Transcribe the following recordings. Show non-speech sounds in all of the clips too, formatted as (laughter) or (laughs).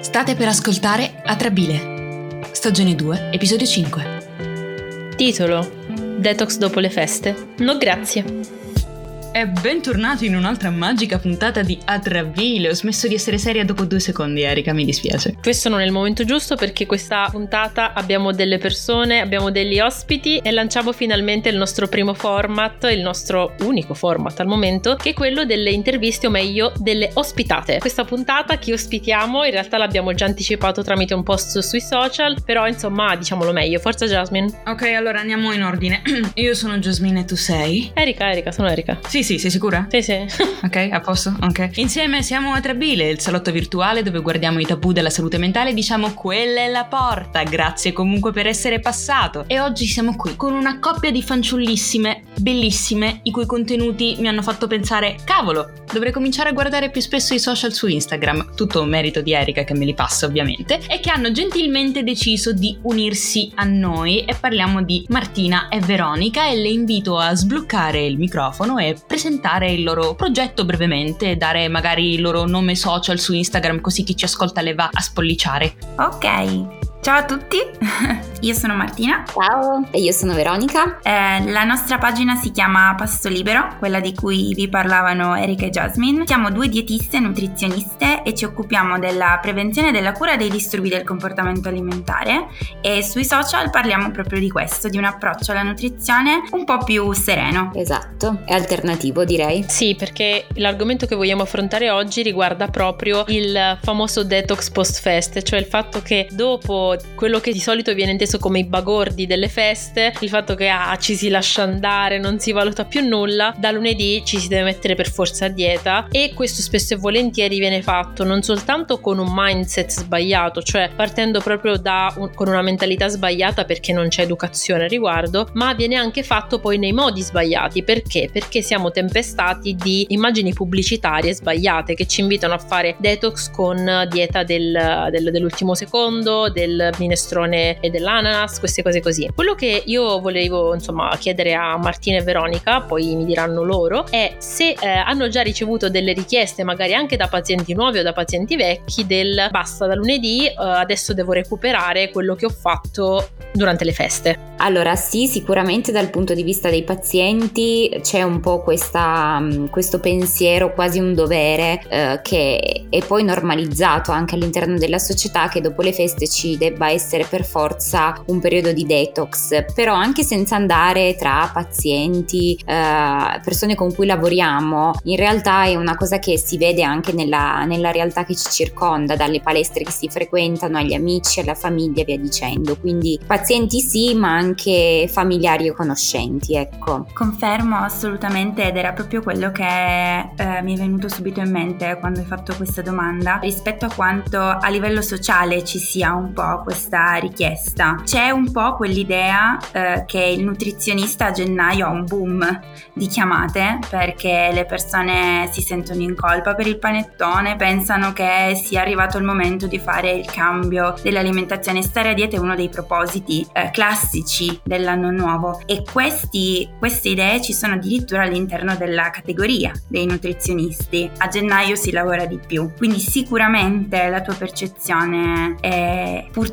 State per ascoltare Atrabile, stagione 2, episodio 5. Titolo Detox dopo le feste? No grazie. E bentornato in un'altra magica puntata di Atravile. Ho smesso di essere seria dopo due secondi, Erika, mi dispiace. Questo non è il momento giusto perché questa puntata abbiamo delle persone, abbiamo degli ospiti e lanciamo finalmente il nostro primo format, il nostro unico format al momento, che è quello delle interviste o meglio delle ospitate. Questa puntata chi ospitiamo in realtà l'abbiamo già anticipato tramite un post sui social, però insomma diciamolo meglio. Forza Jasmine. Ok, allora andiamo in ordine. (clears throat) Io sono Jasmine e tu sei? Erika, Erika, sono Erika. Sì, sì, sì, sei sicura? Sì, sì. (laughs) ok, a posto? Ok. Insieme siamo a Trabile, il salotto virtuale dove guardiamo i tabù della salute mentale e diciamo quella è la porta, grazie comunque per essere passato. E oggi siamo qui con una coppia di fanciullissime, bellissime, i cui contenuti mi hanno fatto pensare, cavolo, dovrei cominciare a guardare più spesso i social su Instagram, tutto merito di Erika che me li passa ovviamente, e che hanno gentilmente deciso di unirsi a noi e parliamo di Martina e Veronica e le invito a sbloccare il microfono e presentare il loro progetto brevemente, dare magari il loro nome social su Instagram così chi ci ascolta le va a spolliciare. Ok, Ciao a tutti, (laughs) io sono Martina. Ciao, e io sono Veronica. Eh, la nostra pagina si chiama Pasto Libero, quella di cui vi parlavano Erika e Jasmine. Siamo due dietiste nutrizioniste e ci occupiamo della prevenzione e della cura dei disturbi del comportamento alimentare e sui social parliamo proprio di questo, di un approccio alla nutrizione un po' più sereno. Esatto, è alternativo direi. Sì, perché l'argomento che vogliamo affrontare oggi riguarda proprio il famoso detox post fest, cioè il fatto che dopo quello che di solito viene inteso come i bagordi delle feste, il fatto che ah, ci si lascia andare, non si valuta più nulla, da lunedì ci si deve mettere per forza a dieta e questo spesso e volentieri viene fatto non soltanto con un mindset sbagliato, cioè partendo proprio da un, con una mentalità sbagliata perché non c'è educazione a riguardo, ma viene anche fatto poi nei modi sbagliati. Perché? Perché siamo tempestati di immagini pubblicitarie sbagliate che ci invitano a fare detox con dieta del, del, dell'ultimo secondo, del minestrone e dell'ananas, queste cose così. Quello che io volevo insomma chiedere a Martina e Veronica, poi mi diranno loro, è se eh, hanno già ricevuto delle richieste magari anche da pazienti nuovi o da pazienti vecchi del basta da lunedì, eh, adesso devo recuperare quello che ho fatto durante le feste. Allora sì, sicuramente dal punto di vista dei pazienti c'è un po' questa, mm, questo pensiero, quasi un dovere, eh, che è poi normalizzato anche all'interno della società che dopo le feste ci debba essere per forza un periodo di detox, però anche senza andare tra pazienti, eh, persone con cui lavoriamo, in realtà è una cosa che si vede anche nella, nella realtà che ci circonda, dalle palestre che si frequentano, agli amici, alla famiglia e via dicendo. Quindi pazienti sì, ma anche familiari o conoscenti, ecco. Confermo assolutamente ed era proprio quello che eh, mi è venuto subito in mente quando hai fatto questa domanda, rispetto a quanto a livello sociale ci sia un po' questa richiesta. C'è un po' quell'idea eh, che il nutrizionista a gennaio ha un boom di chiamate perché le persone si sentono in colpa per il panettone, pensano che sia arrivato il momento di fare il cambio dell'alimentazione. Stare a dieta è uno dei propositi eh, classici dell'anno nuovo e questi, queste idee ci sono addirittura all'interno della categoria dei nutrizionisti. A gennaio si lavora di più, quindi sicuramente la tua percezione è purtroppo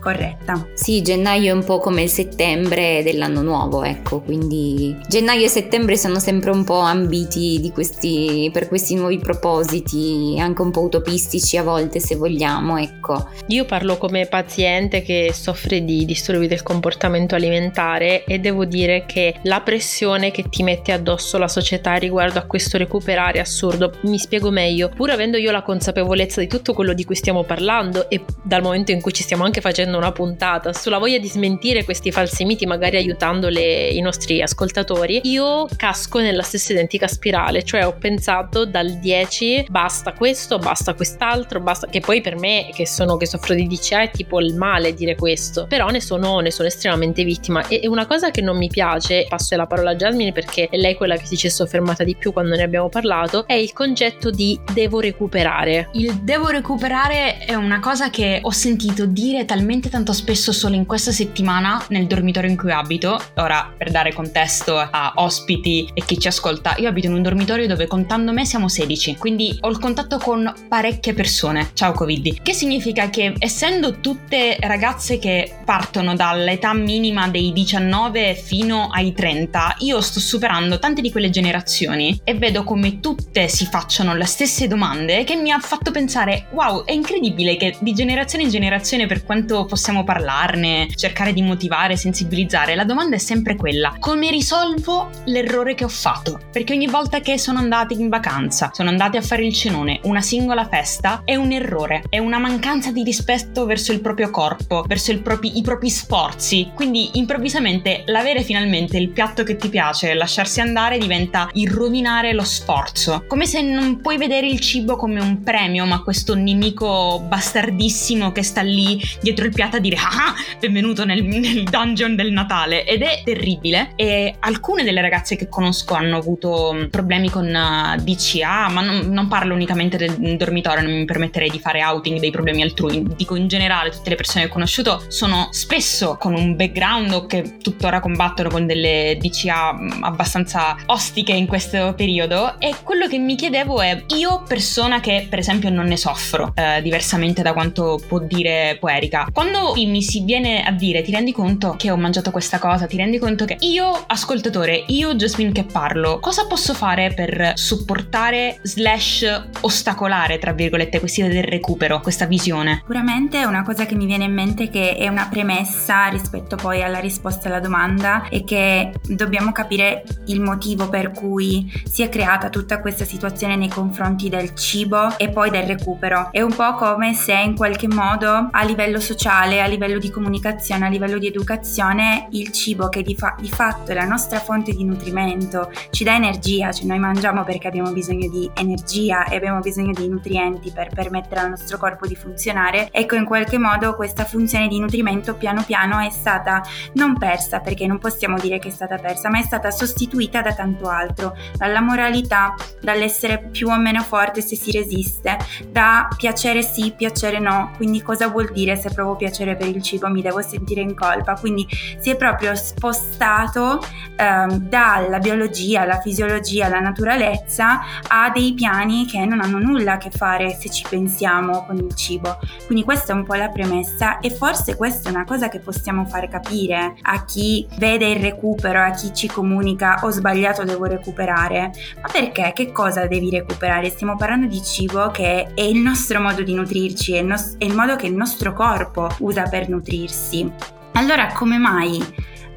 corretta. Sì, gennaio è un po' come il settembre dell'anno nuovo, ecco, quindi gennaio e settembre sono sempre un po' ambiti questi, per questi nuovi propositi, anche un po' utopistici a volte se vogliamo, ecco. Io parlo come paziente che soffre di disturbi del comportamento alimentare e devo dire che la pressione che ti mette addosso la società riguardo a questo recuperare è assurdo. Mi spiego meglio, pur avendo io la consapevolezza di tutto quello di cui stiamo parlando e dal momento in cui ci stiamo anche facendo una puntata sulla voglia di smentire questi falsi miti, magari aiutando le, i nostri ascoltatori, io casco nella stessa identica spirale, cioè ho pensato dal 10 basta questo, basta quest'altro, basta che poi per me che sono che soffro di DCA è tipo il male dire questo, però ne sono, ne sono estremamente vittima. E, e una cosa che non mi piace, passo la parola a Jasmine perché è lei quella che si ci è soffermata di più quando ne abbiamo parlato, è il concetto di devo recuperare. Il devo recuperare è una cosa che ho sentito sentito dire talmente tanto spesso solo in questa settimana nel dormitorio in cui abito. Ora, per dare contesto a ospiti e chi ci ascolta, io abito in un dormitorio dove contando me siamo 16, quindi ho il contatto con parecchie persone. Ciao Covid. Che significa che essendo tutte ragazze che partono dall'età minima dei 19 fino ai 30, io sto superando tante di quelle generazioni e vedo come tutte si facciano le stesse domande che mi ha fatto pensare wow, è incredibile che di generazione in generazione per quanto possiamo parlarne, cercare di motivare, sensibilizzare, la domanda è sempre quella: come risolvo l'errore che ho fatto? Perché ogni volta che sono andati in vacanza, sono andati a fare il cenone, una singola festa è un errore, è una mancanza di rispetto verso il proprio corpo, verso propri, i propri sforzi. Quindi improvvisamente l'avere finalmente il piatto che ti piace, lasciarsi andare diventa il rovinare lo sforzo. Come se non puoi vedere il cibo come un premio, ma questo nemico bastardissimo che sta lì dietro il piatto a dire ah, benvenuto nel, nel dungeon del Natale. Ed è terribile. E alcune delle ragazze che conosco hanno avuto mm, problemi con uh, DCA, ma non, non parlo unicamente del dormitorio, non mi permetterei di fare outing dei problemi altrui. Dico in generale, tutte le persone che ho conosciuto sono spesso con un background che tuttora combattono con delle DCA mm, abbastanza ostiche in questo periodo. E quello che mi chiedevo è, io persona che per esempio non ne soffro, eh, diversamente da quanto può dire Poerica, quando mi si viene a dire ti rendi conto che ho mangiato questa cosa, ti rendi conto che io ascoltatore, io Jasmine che parlo, cosa posso fare per supportare slash ostacolare tra virgolette questa idea del recupero, questa visione? Sicuramente una cosa che mi viene in mente che è una premessa rispetto poi alla risposta alla domanda è che dobbiamo capire il motivo per cui si è creata tutta questa situazione nei confronti del cibo e poi del recupero. È un po' come se in qualche modo a livello sociale, a livello di comunicazione, a livello di educazione, il cibo che di, fa- di fatto è la nostra fonte di nutrimento, ci dà energia, cioè noi mangiamo perché abbiamo bisogno di energia e abbiamo bisogno di nutrienti per permettere al nostro corpo di funzionare. Ecco, in qualche modo questa funzione di nutrimento piano piano è stata non persa, perché non possiamo dire che è stata persa, ma è stata sostituita da tanto altro, dalla moralità, dall'essere più o meno forte se si resiste, da piacere sì, piacere no, quindi cosa vuol dire se provo piacere per il cibo mi devo sentire in colpa, quindi si è proprio spostato ehm, dalla biologia, alla fisiologia, alla naturalezza a dei piani che non hanno nulla a che fare se ci pensiamo con il cibo, quindi questa è un po' la premessa e forse questa è una cosa che possiamo fare capire a chi vede il recupero, a chi ci comunica ho sbagliato, devo recuperare. Ma perché? Che cosa devi recuperare? Stiamo parlando di cibo che è il nostro modo di nutrirci, è il, nos- è il modo che il nostro corpo usa per nutrirsi. Allora come mai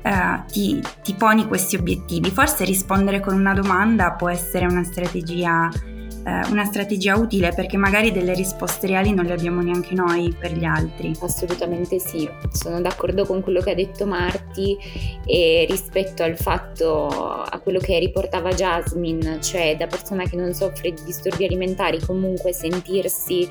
uh, ti, ti poni questi obiettivi? Forse rispondere con una domanda può essere una strategia eh, una strategia utile perché magari delle risposte reali non le abbiamo neanche noi per gli altri. Assolutamente sì, sono d'accordo con quello che ha detto Marti e rispetto al fatto, a quello che riportava Jasmine, cioè da persona che non soffre di disturbi alimentari comunque sentirsi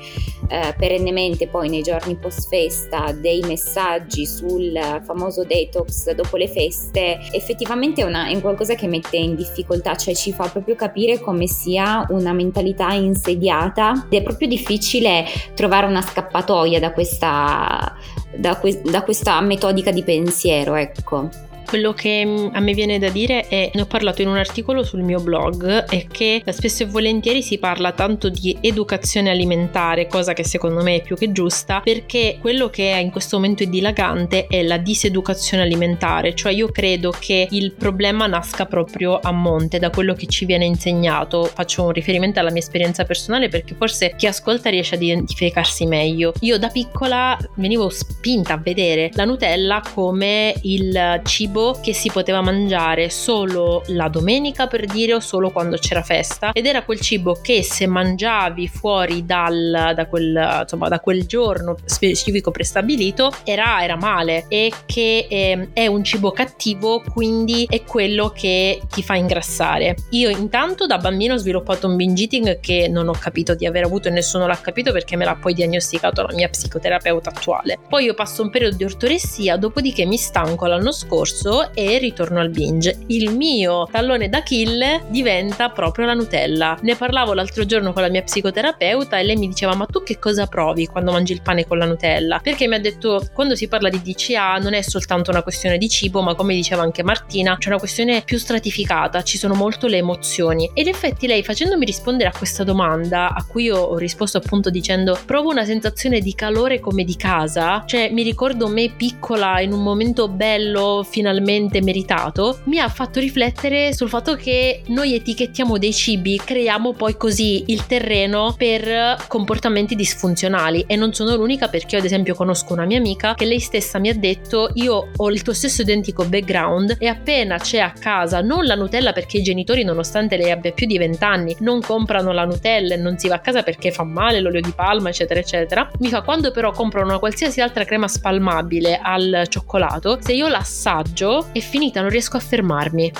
eh, perennemente poi nei giorni post festa dei messaggi sul famoso detox dopo le feste, effettivamente è, una, è qualcosa che mette in difficoltà, cioè ci fa proprio capire come sia una mentalità mentalità insediata ed è proprio difficile trovare una scappatoia da questa, da, que- da questa metodica di pensiero, ecco. Quello che mm, a me viene da dire è, ne ho parlato in un articolo sul mio blog, è che spesso e volentieri si parla tanto di educazione alimentare, cosa che secondo me è più che giusta, perché quello che è in questo momento è dilagante è la diseducazione alimentare, cioè io credo che il problema nasca proprio a monte da quello che ci viene insegnato. Faccio un riferimento alla mia esperienza personale perché forse chi ascolta riesce ad identificarsi meglio. Io da piccola venivo spinta a vedere la Nutella come il cibo cibo che si poteva mangiare solo la domenica per dire o solo quando c'era festa ed era quel cibo che se mangiavi fuori dal, da, quel, insomma, da quel giorno specifico prestabilito era, era male e che eh, è un cibo cattivo quindi è quello che ti fa ingrassare. Io intanto da bambino ho sviluppato un binge eating che non ho capito di aver avuto e nessuno l'ha capito perché me l'ha poi diagnosticato la mia psicoterapeuta attuale. Poi io passo un periodo di ortoressia, dopodiché mi stanco l'anno scorso passo e ritorno al binge. Il mio tallone d'Achille diventa proprio la Nutella. Ne parlavo l'altro giorno con la mia psicoterapeuta e lei mi diceva ma tu che cosa provi quando mangi il pane con la Nutella? Perché mi ha detto quando si parla di DCA non è soltanto una questione di cibo ma come diceva anche Martina c'è una questione più stratificata, ci sono molto le emozioni. E in effetti lei facendomi rispondere a questa domanda a cui io ho risposto appunto dicendo provo una sensazione di calore come di casa, cioè mi ricordo me piccola in un momento bello finalmente meritato, mi ha fatto riflettere sul fatto che noi etichettiamo dei cibi, creiamo poi così il terreno per comportamenti disfunzionali. E non sono l'unica perché io ad esempio conosco una mia amica che lei stessa mi ha detto io ho il tuo stesso identico background e appena c'è a casa non la Nutella perché i genitori nonostante lei abbia più di 20 anni non comprano la Nutella e non si va a casa perché fa male l'olio di palma eccetera eccetera. Mi fa quando però comprano una qualsiasi altra crema spalmabile al cioccolato se io l'assaggio è finita non riesco a fermarmi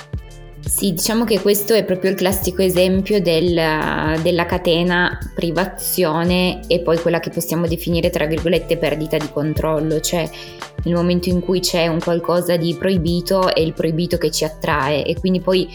sì, diciamo che questo è proprio il classico esempio del, della catena privazione e poi quella che possiamo definire tra virgolette perdita di controllo, cioè nel momento in cui c'è un qualcosa di proibito è il proibito che ci attrae e quindi poi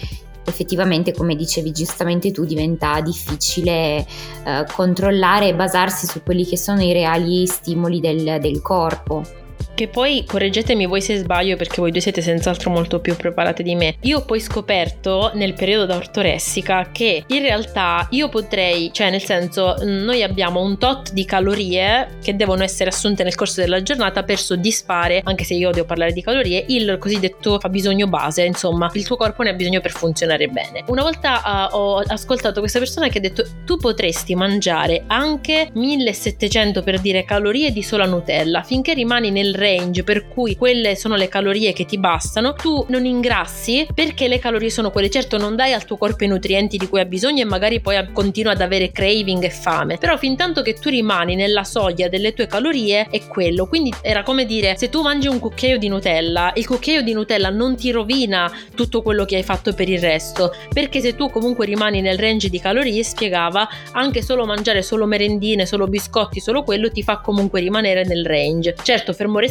effettivamente come dicevi giustamente tu diventa difficile eh, controllare e basarsi su quelli che sono i reali stimoli del, del corpo. Che poi correggetemi voi se sbaglio perché voi due siete senz'altro molto più preparate di me. Io ho poi scoperto nel periodo da ortoressica che in realtà io potrei, cioè nel senso noi abbiamo un tot di calorie che devono essere assunte nel corso della giornata per soddisfare, anche se io odio parlare di calorie, il cosiddetto fabbisogno base, insomma il tuo corpo ne ha bisogno per funzionare bene. Una volta uh, ho ascoltato questa persona che ha detto tu potresti mangiare anche 1700 per dire calorie di sola Nutella finché rimani nel range per cui quelle sono le calorie che ti bastano, tu non ingrassi perché le calorie sono quelle. Certo non dai al tuo corpo i nutrienti di cui ha bisogno e magari poi continua ad avere craving e fame, però fin tanto che tu rimani nella soglia delle tue calorie è quello. Quindi era come dire se tu mangi un cucchiaio di Nutella, il cucchiaio di Nutella non ti rovina tutto quello che hai fatto per il resto, perché se tu comunque rimani nel range di calorie, spiegava, anche solo mangiare solo merendine, solo biscotti, solo quello ti fa comunque rimanere nel range. Certo, fermo restando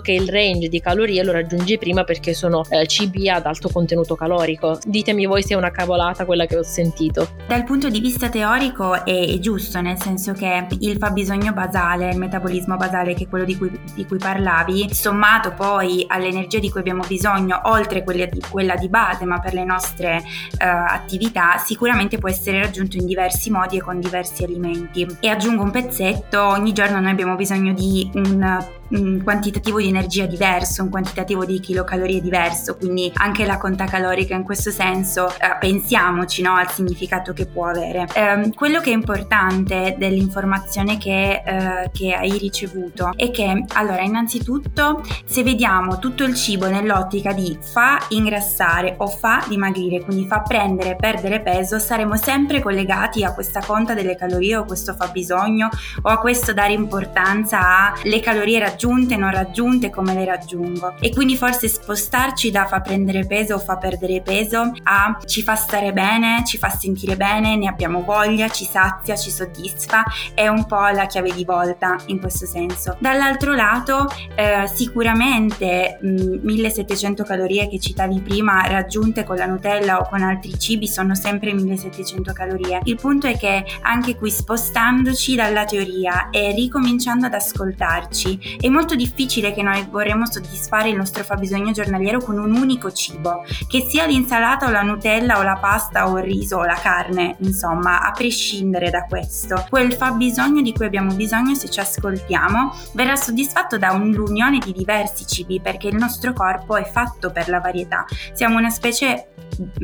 che il range di calorie lo raggiungi prima perché sono eh, cibi ad alto contenuto calorico. Ditemi voi se è una cavolata quella che ho sentito. Dal punto di vista teorico è, è giusto, nel senso che il fabbisogno basale, il metabolismo basale, che è quello di cui, di cui parlavi, sommato poi all'energia di cui abbiamo bisogno, oltre quella di, quella di base, ma per le nostre uh, attività, sicuramente può essere raggiunto in diversi modi e con diversi alimenti. E aggiungo un pezzetto, ogni giorno noi abbiamo bisogno di un un quantitativo di energia diverso, un quantitativo di kilocalorie diverso, quindi anche la conta calorica in questo senso eh, pensiamoci no, al significato che può avere. Eh, quello che è importante dell'informazione che, eh, che hai ricevuto è che allora innanzitutto se vediamo tutto il cibo nell'ottica di fa ingrassare o fa dimagrire, quindi fa prendere, perdere peso, saremo sempre collegati a questa conta delle calorie o questo fabbisogno o a questo dare importanza alle calorie raggiunte raggiunte, non raggiunte, come le raggiungo. E quindi forse spostarci da fa prendere peso o fa perdere peso a ci fa stare bene, ci fa sentire bene, ne abbiamo voglia, ci sazia, ci soddisfa, è un po' la chiave di volta in questo senso. Dall'altro lato, eh, sicuramente mh, 1700 calorie che citavi prima raggiunte con la Nutella o con altri cibi sono sempre 1700 calorie. Il punto è che anche qui spostandoci dalla teoria e ricominciando ad ascoltarci e molto difficile che noi vorremmo soddisfare il nostro fabbisogno giornaliero con un unico cibo, che sia l'insalata o la Nutella o la pasta o il riso o la carne, insomma, a prescindere da questo. Quel fabbisogno di cui abbiamo bisogno se ci ascoltiamo verrà soddisfatto da un'unione di diversi cibi perché il nostro corpo è fatto per la varietà. Siamo una specie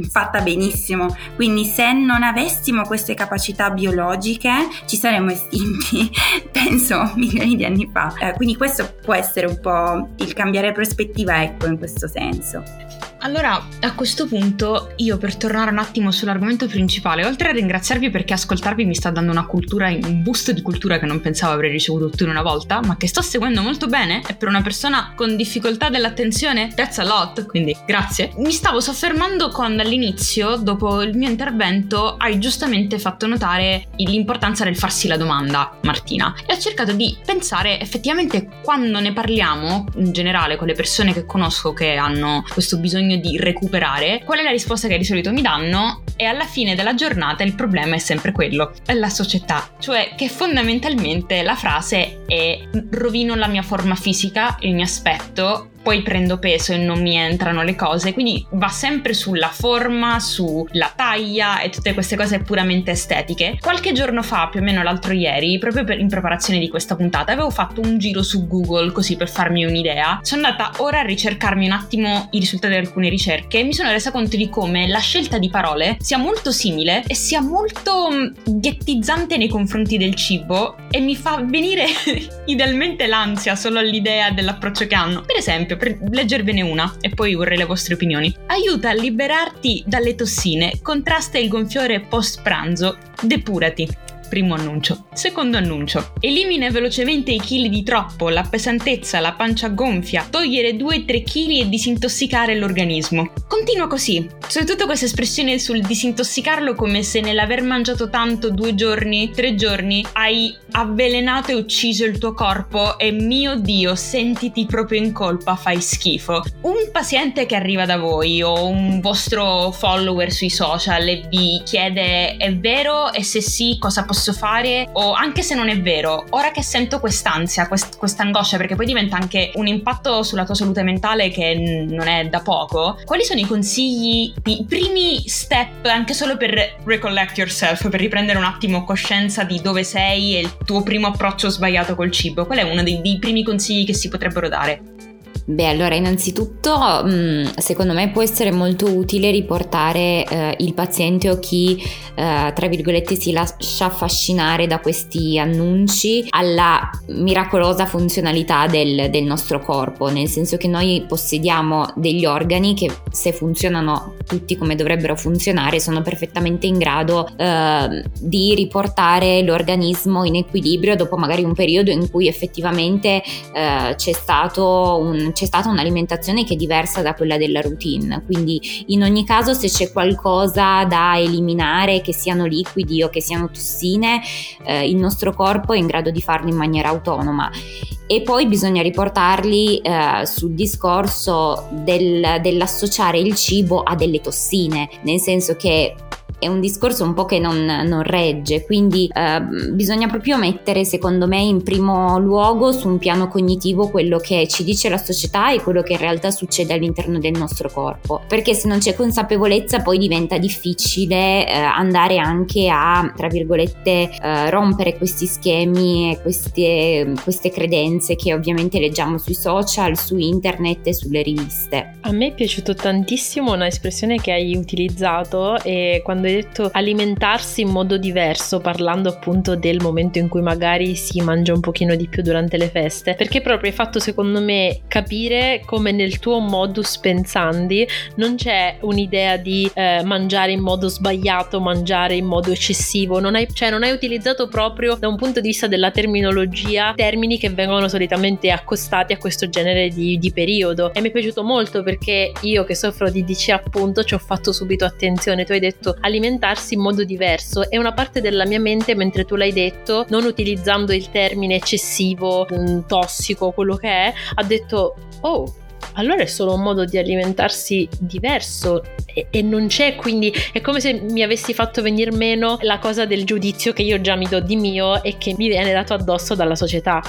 fatta benissimo. Quindi se non avessimo queste capacità biologiche ci saremmo estinti, (laughs) penso, milioni di anni fa. Eh, quindi questo può essere un po' il cambiare prospettiva, ecco, in questo senso. Allora, a questo punto, io per tornare un attimo sull'argomento principale, oltre a ringraziarvi perché ascoltarvi mi sta dando una cultura, un boost di cultura che non pensavo avrei ricevuto tutto in una volta, ma che sto seguendo molto bene, e per una persona con difficoltà dell'attenzione, that's a lot, quindi grazie. Mi stavo soffermando quando all'inizio, dopo il mio intervento, hai giustamente fatto notare l'importanza del farsi la domanda, Martina, e ho cercato di pensare effettivamente quando ne parliamo, in generale con le persone che conosco che hanno questo bisogno di recuperare, qual è la risposta che di solito mi danno? E alla fine della giornata il problema è sempre quello, è la società, cioè che fondamentalmente la frase è rovino la mia forma fisica, il mio aspetto, poi prendo peso e non mi entrano le cose, quindi va sempre sulla forma, sulla taglia e tutte queste cose puramente estetiche. Qualche giorno fa, più o meno l'altro ieri, proprio per, in preparazione di questa puntata, avevo fatto un giro su Google così per farmi un'idea. Sono andata ora a ricercarmi un attimo i risultati di alcune ricerche e mi sono resa conto di come la scelta di parole sia molto simile e sia molto mm, ghettizzante nei confronti del cibo e mi fa venire (laughs) idealmente l'ansia solo all'idea dell'approccio che hanno. Per esempio, per leggervene una e poi vorrei le vostre opinioni. Aiuta a liberarti dalle tossine, contrasta il gonfiore post pranzo, depurati. Primo annuncio. Secondo annuncio. Elimina velocemente i chili di troppo, la pesantezza, la pancia gonfia, togliere 2-3 kg e disintossicare l'organismo. Continua così. Soprattutto questa espressione sul disintossicarlo come se nell'aver mangiato tanto due giorni, tre giorni, hai avvelenato e ucciso il tuo corpo e mio Dio, sentiti proprio in colpa, fai schifo. Un paziente che arriva da voi o un vostro follower sui social e vi chiede è vero e se sì cosa possiamo posso fare o anche se non è vero, ora che sento quest'ansia, quest- quest'angoscia, perché poi diventa anche un impatto sulla tua salute mentale che non è da poco, quali sono i consigli, i primi step anche solo per recollect yourself, per riprendere un attimo coscienza di dove sei e il tuo primo approccio sbagliato col cibo? Qual è uno dei, dei primi consigli che si potrebbero dare? Beh, allora innanzitutto mm, secondo me può essere molto utile riportare eh, il paziente o chi eh, tra virgolette si lascia affascinare da questi annunci alla miracolosa funzionalità del, del nostro corpo, nel senso che noi possediamo degli organi che se funzionano tutti come dovrebbero funzionare sono perfettamente in grado eh, di riportare l'organismo in equilibrio dopo magari un periodo in cui effettivamente eh, c'è stato un c'è stata un'alimentazione che è diversa da quella della routine, quindi in ogni caso se c'è qualcosa da eliminare, che siano liquidi o che siano tossine, eh, il nostro corpo è in grado di farlo in maniera autonoma. E poi bisogna riportarli eh, sul discorso del, dell'associare il cibo a delle tossine, nel senso che è un discorso un po' che non, non regge, quindi eh, bisogna proprio mettere secondo me in primo luogo su un piano cognitivo quello che ci dice la società e quello che in realtà succede all'interno del nostro corpo, perché se non c'è consapevolezza poi diventa difficile eh, andare anche a, tra virgolette, eh, rompere questi schemi e queste, queste credenze che ovviamente leggiamo sui social, su internet e sulle riviste. A me è piaciuto tantissimo un'espressione che hai utilizzato e quando hai detto alimentarsi in modo diverso, parlando appunto del momento in cui magari si mangia un pochino di più durante le feste, perché proprio hai fatto secondo me capire come nel tuo modus pensandi non c'è un'idea di eh, mangiare in modo sbagliato, mangiare in modo eccessivo, non hai, cioè non hai utilizzato proprio da un punto di vista della terminologia termini che vengono solitamente accostati a questo genere di, di periodo. E mi è piaciuto molto perché io che soffro di DC appunto ci ho fatto subito attenzione, tu hai detto alimentarsi alimentarsi in modo diverso e una parte della mia mente mentre tu l'hai detto, non utilizzando il termine eccessivo, tossico, quello che è, ha detto oh allora è solo un modo di alimentarsi diverso e, e, non c'è quindi è come se mi avessi fatto venire meno la cosa del giudizio che io già mi do di mio e che mi viene dato addosso dalla società.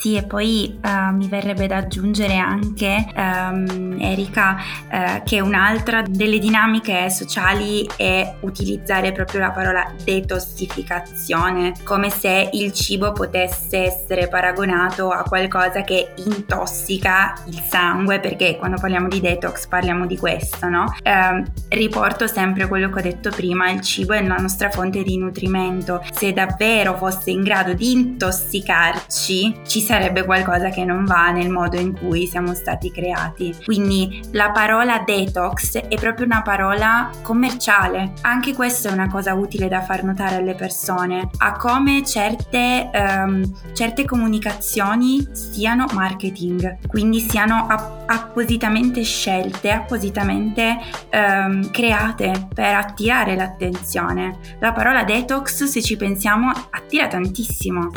Sì, e poi uh, mi verrebbe da aggiungere anche, um, Erika, uh, che un'altra delle dinamiche sociali è utilizzare proprio la parola detossificazione, come se il cibo potesse essere paragonato a qualcosa che intossica il sangue, perché quando parliamo di detox parliamo di questo, no? Uh, riporto sempre quello che ho detto prima, il cibo è la nostra fonte di nutrimento. Se davvero fosse in grado di intossicarci, ci sarebbe qualcosa che non va nel modo in cui siamo stati creati. Quindi la parola detox è proprio una parola commerciale. Anche questa è una cosa utile da far notare alle persone, a come certe, um, certe comunicazioni siano marketing, quindi siano app- appositamente scelte, appositamente um, create per attirare l'attenzione. La parola detox, se ci pensiamo, attira tantissimo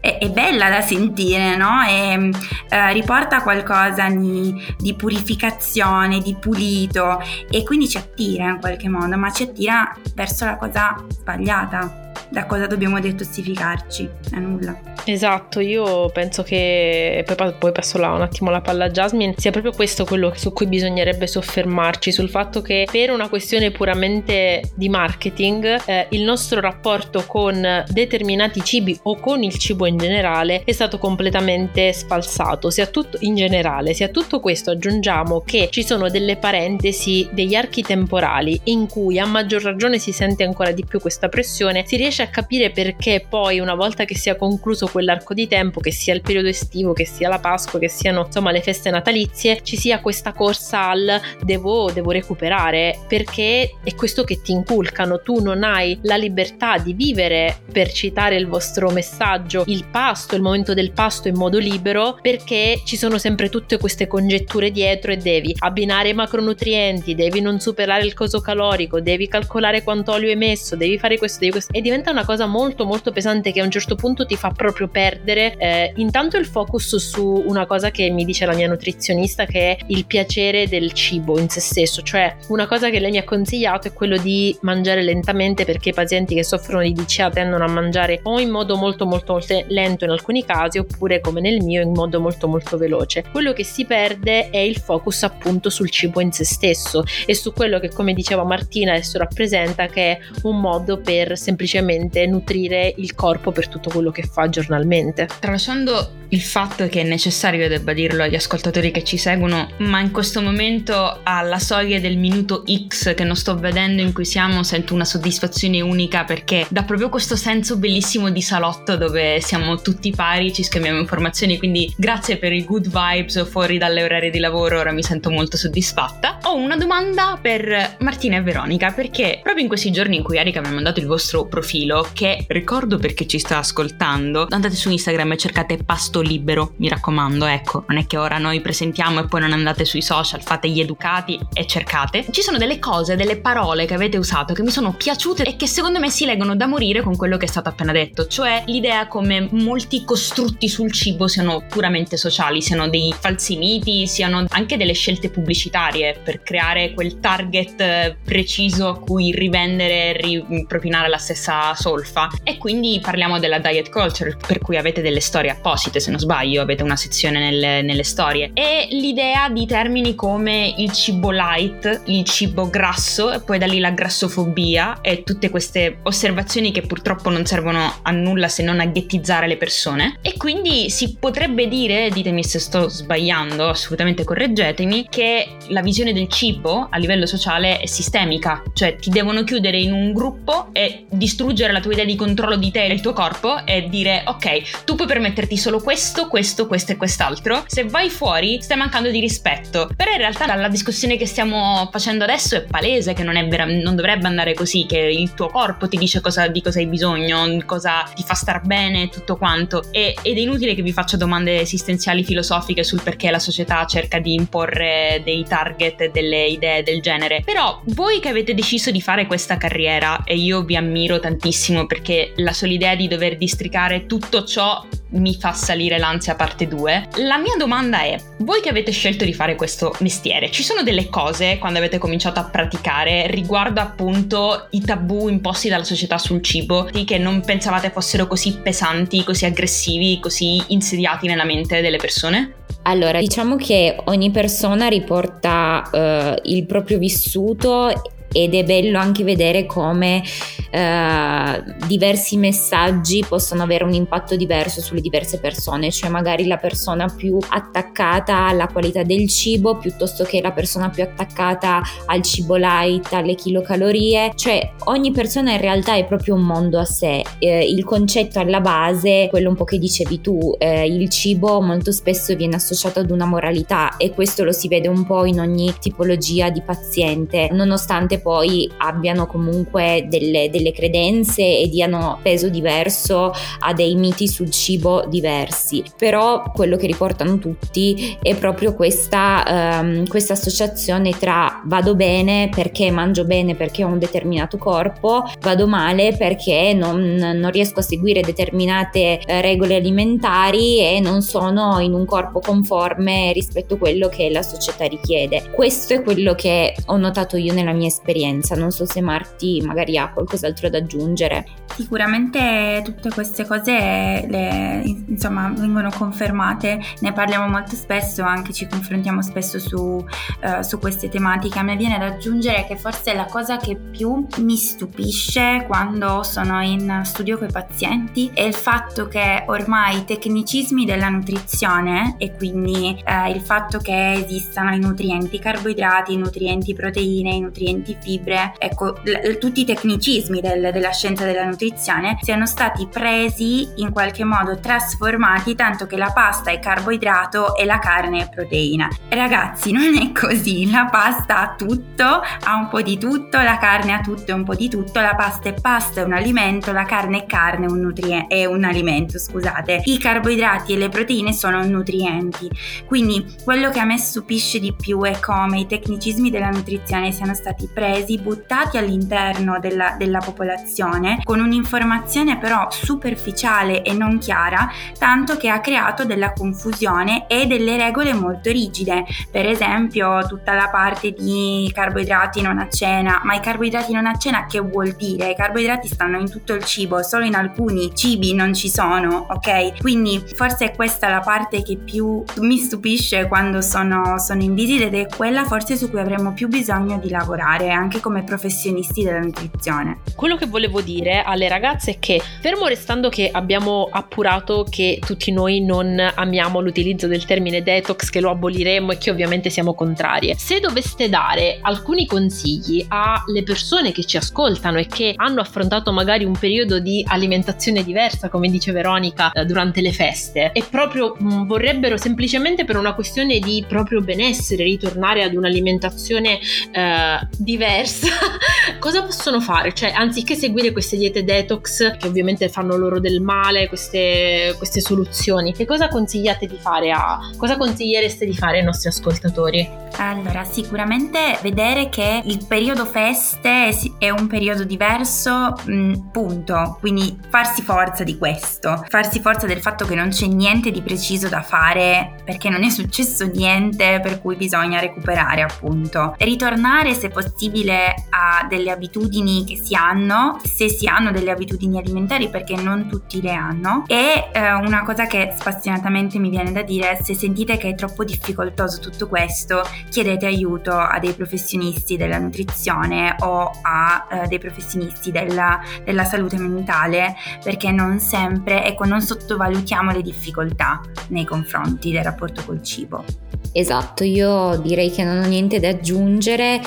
è, è bella da sentire, no? E eh, riporta qualcosa di, di, purificazione, di pulito e quindi ci attira in qualche modo, ma ci attira verso la cosa sbagliata da cosa dobbiamo detossificarci, a nulla. Esatto, io penso che poi, poi passo là un attimo la palla a Jasmine, sia proprio questo quello su cui bisognerebbe soffermarci, sul fatto che per una questione puramente di marketing eh, il nostro rapporto con determinati cibi o con il cibo in generale è stato completamente sfalsato, sia tutto in generale, sia tutto questo aggiungiamo che ci sono delle parentesi, degli archi temporali in cui a maggior ragione si sente ancora di più questa pressione, si riesce riesce a capire perché poi una volta che sia concluso quell'arco di tempo, che sia il periodo estivo, che sia la Pasqua, che siano insomma le feste natalizie, ci sia questa corsa al devo, devo recuperare perché è questo che ti inculcano, tu non hai la libertà di vivere, per citare il vostro messaggio, il pasto, il momento del pasto in modo libero perché ci sono sempre tutte queste congetture dietro e devi abbinare i macronutrienti, devi non superare il coso calorico, devi calcolare quanto olio hai messo, devi fare questo, devi questo e diventa una cosa molto molto pesante che a un certo punto ti fa proprio perdere eh, intanto il focus su una cosa che mi dice la mia nutrizionista che è il piacere del cibo in se stesso, cioè una cosa che lei mi ha consigliato è quello di mangiare lentamente perché i pazienti che soffrono di DCA tendono a mangiare o in modo molto molto lento in alcuni casi oppure come nel mio in modo molto molto veloce. Quello che si perde è il focus appunto sul cibo in se stesso e su quello che come diceva Martina adesso rappresenta che è un modo per semplicemente semplicemente nutrire il corpo per tutto quello che fa giornalmente. Tralasciando il fatto che è necessario, debba dirlo agli ascoltatori che ci seguono, ma in questo momento alla soglia del minuto X che non sto vedendo in cui siamo sento una soddisfazione unica perché dà proprio questo senso bellissimo di salotto dove siamo tutti pari, ci scambiamo informazioni, quindi grazie per i good vibes fuori dalle orarie di lavoro, ora mi sento molto soddisfatta. Ho una domanda per Martina e Veronica perché proprio in questi giorni in cui Erika mi ha mandato il vostro profilo che ricordo perché ci sta ascoltando. Andate su Instagram e cercate pasto libero, mi raccomando, ecco, non è che ora noi presentiamo e poi non andate sui social, fate gli educati e cercate. Ci sono delle cose, delle parole che avete usato che mi sono piaciute e che secondo me si leggono da morire con quello che è stato appena detto, cioè l'idea come molti costrutti sul cibo siano puramente sociali, siano dei falsi miti, siano anche delle scelte pubblicitarie per creare quel target preciso a cui rivendere e ripropinare la stessa solfa e quindi parliamo della diet culture per cui avete delle storie apposite se non sbaglio avete una sezione nelle, nelle storie. E l'idea di termini come il cibo light il cibo grasso e poi da lì la grassofobia e tutte queste osservazioni che purtroppo non servono a nulla se non a ghettizzare le persone. E quindi si potrebbe dire ditemi se sto sbagliando assolutamente correggetemi che la visione del cibo a livello sociale è sistemica. Cioè ti devono chiudere in un gruppo e distruggere la tua idea di controllo di te e del tuo corpo e dire ok, tu puoi permetterti solo questo, questo, questo e quest'altro. Se vai fuori stai mancando di rispetto. Però in realtà dalla discussione che stiamo facendo adesso è palese che non, è vera- non dovrebbe andare così, che il tuo corpo ti dice cosa, di cosa hai bisogno, cosa ti fa star bene, tutto quanto. E, ed è inutile che vi faccia domande esistenziali filosofiche sul perché la società cerca di imporre dei target e delle idee del genere. Però voi che avete deciso di fare questa carriera, e io vi ammiro tantissimo perché la sola idea di dover districare tutto ciò mi fa salire l'ansia parte 2. La mia domanda è, voi che avete scelto di fare questo mestiere, ci sono delle cose quando avete cominciato a praticare riguardo appunto i tabù imposti dalla società sul cibo che non pensavate fossero così pesanti, così aggressivi, così insediati nella mente delle persone? Allora, diciamo che ogni persona riporta uh, il proprio vissuto ed è bello anche vedere come eh, diversi messaggi possono avere un impatto diverso sulle diverse persone, cioè magari la persona più attaccata alla qualità del cibo piuttosto che la persona più attaccata al cibo light, alle chilocalorie, cioè ogni persona in realtà è proprio un mondo a sé. Eh, il concetto alla base, quello un po' che dicevi tu, eh, il cibo molto spesso viene associato ad una moralità e questo lo si vede un po' in ogni tipologia di paziente, nonostante poi abbiano comunque delle, delle credenze e diano peso diverso a dei miti sul cibo diversi. Però quello che riportano tutti è proprio questa, um, questa associazione tra vado bene perché mangio bene perché ho un determinato corpo, vado male perché non, non riesco a seguire determinate eh, regole alimentari e non sono in un corpo conforme rispetto a quello che la società richiede. Questo è quello che ho notato io nella mia esperienza, non so se Marti magari ha qualcos'altro da aggiungere. Sicuramente tutte queste cose le, insomma, vengono confermate, ne parliamo molto spesso, anche ci confrontiamo spesso su, uh, su queste tematiche. A me viene da aggiungere che forse la cosa che più mi stupisce quando sono in studio con i pazienti è il fatto che ormai i tecnicismi della nutrizione e quindi uh, il fatto che esistano i nutrienti carboidrati, i nutrienti proteine, i nutrienti fibre, ecco, l- tutti i tecnicismi del, della scienza della nutrizione siano stati presi in qualche modo trasformati tanto che la pasta è carboidrato e la carne è proteina. Ragazzi, non è così, la pasta ha tutto, ha un po' di tutto, la carne ha tutto e un po' di tutto, la pasta è pasta, è un alimento, la carne è carne, un, nutrie- è un alimento, scusate. I carboidrati e le proteine sono nutrienti. Quindi quello che a me stupisce di più è come i tecnicismi della nutrizione siano stati presi, buttati all'interno della, della popolazione con un un'informazione però superficiale e non chiara, tanto che ha creato della confusione e delle regole molto rigide. Per esempio, tutta la parte di carboidrati non a cena, ma i carboidrati non a cena che vuol dire? I carboidrati stanno in tutto il cibo, solo in alcuni cibi non ci sono, ok? Quindi forse è questa la parte che più mi stupisce quando sono, sono in visita ed è quella forse su cui avremo più bisogno di lavorare anche come professionisti della nutrizione. Quello che volevo dire alle ragazze è che, fermo restando che abbiamo appurato che tutti noi non amiamo l'utilizzo del termine detox, che lo aboliremo e che ovviamente siamo contrarie, se doveste dare alcuni consigli alle persone che ci ascoltano e che hanno affrontato magari un periodo di alimentazione diversa, come dice Veronica, eh, durante le feste, e proprio mm, vorrebbero semplicemente per una questione di proprio benessere ritornare ad un'alimentazione eh, diversa, (laughs) cosa possono fare? Cioè, anziché seguire queste diete detox che ovviamente fanno loro del male, queste, queste soluzioni. Che cosa consigliate di fare a cosa consigliereste di fare ai nostri ascoltatori? Allora, sicuramente vedere che il periodo feste è un periodo diverso, mm, punto. Quindi farsi forza di questo, farsi forza del fatto che non c'è niente di preciso da fare perché non è successo niente per cui bisogna recuperare, appunto. Ritornare se possibile a delle abitudini che si hanno, se si hanno delle abitudini alimentari perché non tutti le hanno. E eh, una cosa che spassionatamente mi viene da dire se sentite che è troppo difficoltoso tutto questo chiedete aiuto a dei professionisti della nutrizione o a eh, dei professionisti della, della salute mentale perché non sempre ecco non sottovalutiamo le difficoltà nei confronti del rapporto col cibo. Esatto, io direi che non ho niente da aggiungere,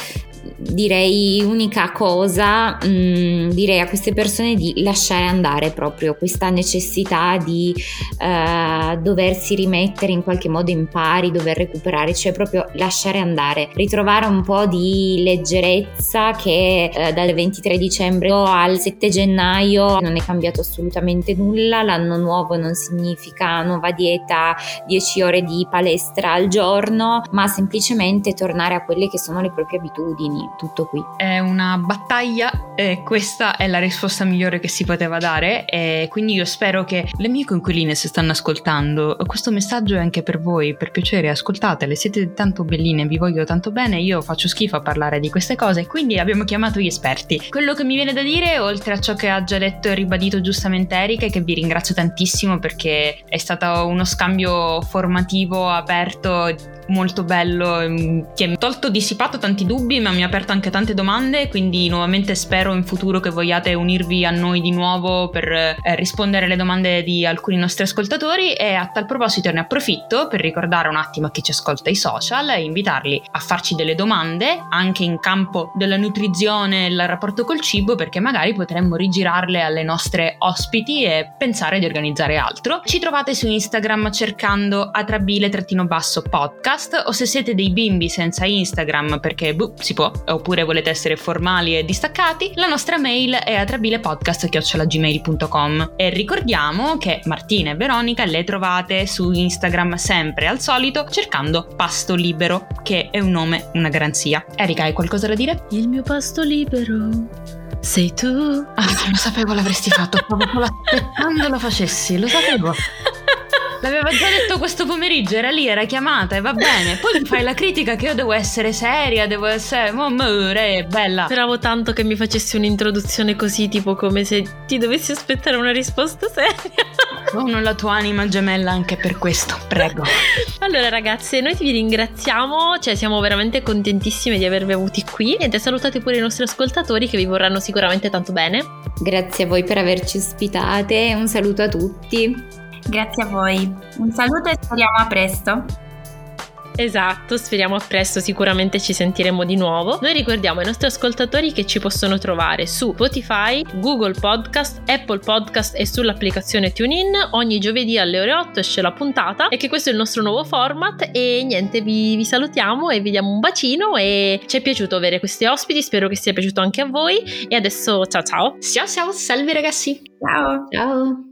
direi unica cosa, mh, mm, direi a queste persone di lasciare andare proprio questa necessità di uh, doversi rimettere in qualche modo in pari, dover recuperare, cioè proprio lasciare andare, ritrovare un po' di leggerezza che uh, dal 23 dicembre al 7 gennaio non è cambiato assolutamente nulla, l'anno nuovo non significa nuova dieta, 10 ore di palestra al giorno, ma semplicemente tornare a quelle che sono le proprie abitudini tutto qui. È una battaglia e questa è la risposta migliore che si poteva dare e quindi io spero che le mie coinquiline se stanno ascoltando, questo messaggio è anche per voi, per piacere, ascoltatele, siete tanto belline, vi voglio tanto bene, io faccio schifo a parlare di queste cose, quindi abbiamo chiamato gli esperti. Quello che mi viene da dire, oltre a ciò che ha già detto e ribadito giustamente Erika, che vi ringrazio tantissimo perché è stato uno scambio formativo, aperto molto bello ehm, che mi ha tolto dissipato tanti dubbi ma mi ha aperto anche tante domande quindi nuovamente spero in futuro che vogliate unirvi a noi di nuovo per eh, rispondere alle domande di alcuni nostri ascoltatori e a tal proposito ne approfitto per ricordare un attimo a chi ci ascolta i social e invitarli a farci delle domande anche in campo della nutrizione e il rapporto col cibo perché magari potremmo rigirarle alle nostre ospiti e pensare di organizzare altro. Ci trovate su Instagram cercando atrabile-podcast o se siete dei bimbi senza Instagram perché boh, si può, oppure volete essere formali e distaccati, la nostra mail è atrabilepodcast.gmail.com e ricordiamo che Martina e Veronica le trovate su Instagram sempre al solito cercando Pasto Libero, che è un nome, una garanzia. Erika, hai qualcosa da dire? Il mio pasto libero sei tu. Ah, lo sapevo l'avresti fatto, (laughs) solo aspettando lo facessi, lo sapevo. (laughs) L'aveva già detto questo pomeriggio, era lì, era chiamata e va bene. Poi mi fai la critica che io devo essere seria, devo essere... Amore, bella. Speravo tanto che mi facessi un'introduzione così, tipo come se ti dovessi aspettare una risposta seria. (laughs) Sono la tua anima gemella anche per questo, prego. allora ragazze, noi vi ringraziamo, cioè siamo veramente contentissime di avervi avuti qui e salutate pure i nostri ascoltatori che vi vorranno sicuramente tanto bene. Grazie a voi per averci ospitate, un saluto a tutti. Grazie a voi. Un saluto e speriamo a presto. Esatto, speriamo a presto, sicuramente ci sentiremo di nuovo. Noi ricordiamo ai nostri ascoltatori che ci possono trovare su Spotify, Google Podcast, Apple Podcast e sull'applicazione TuneIn. Ogni giovedì alle ore 8 esce la puntata e che questo è il nostro nuovo format e niente, vi, vi salutiamo e vi diamo un bacino e ci è piaciuto avere questi ospiti, spero che sia piaciuto anche a voi e adesso ciao ciao. Ciao ciao, salve ragazzi. Ciao. Ciao.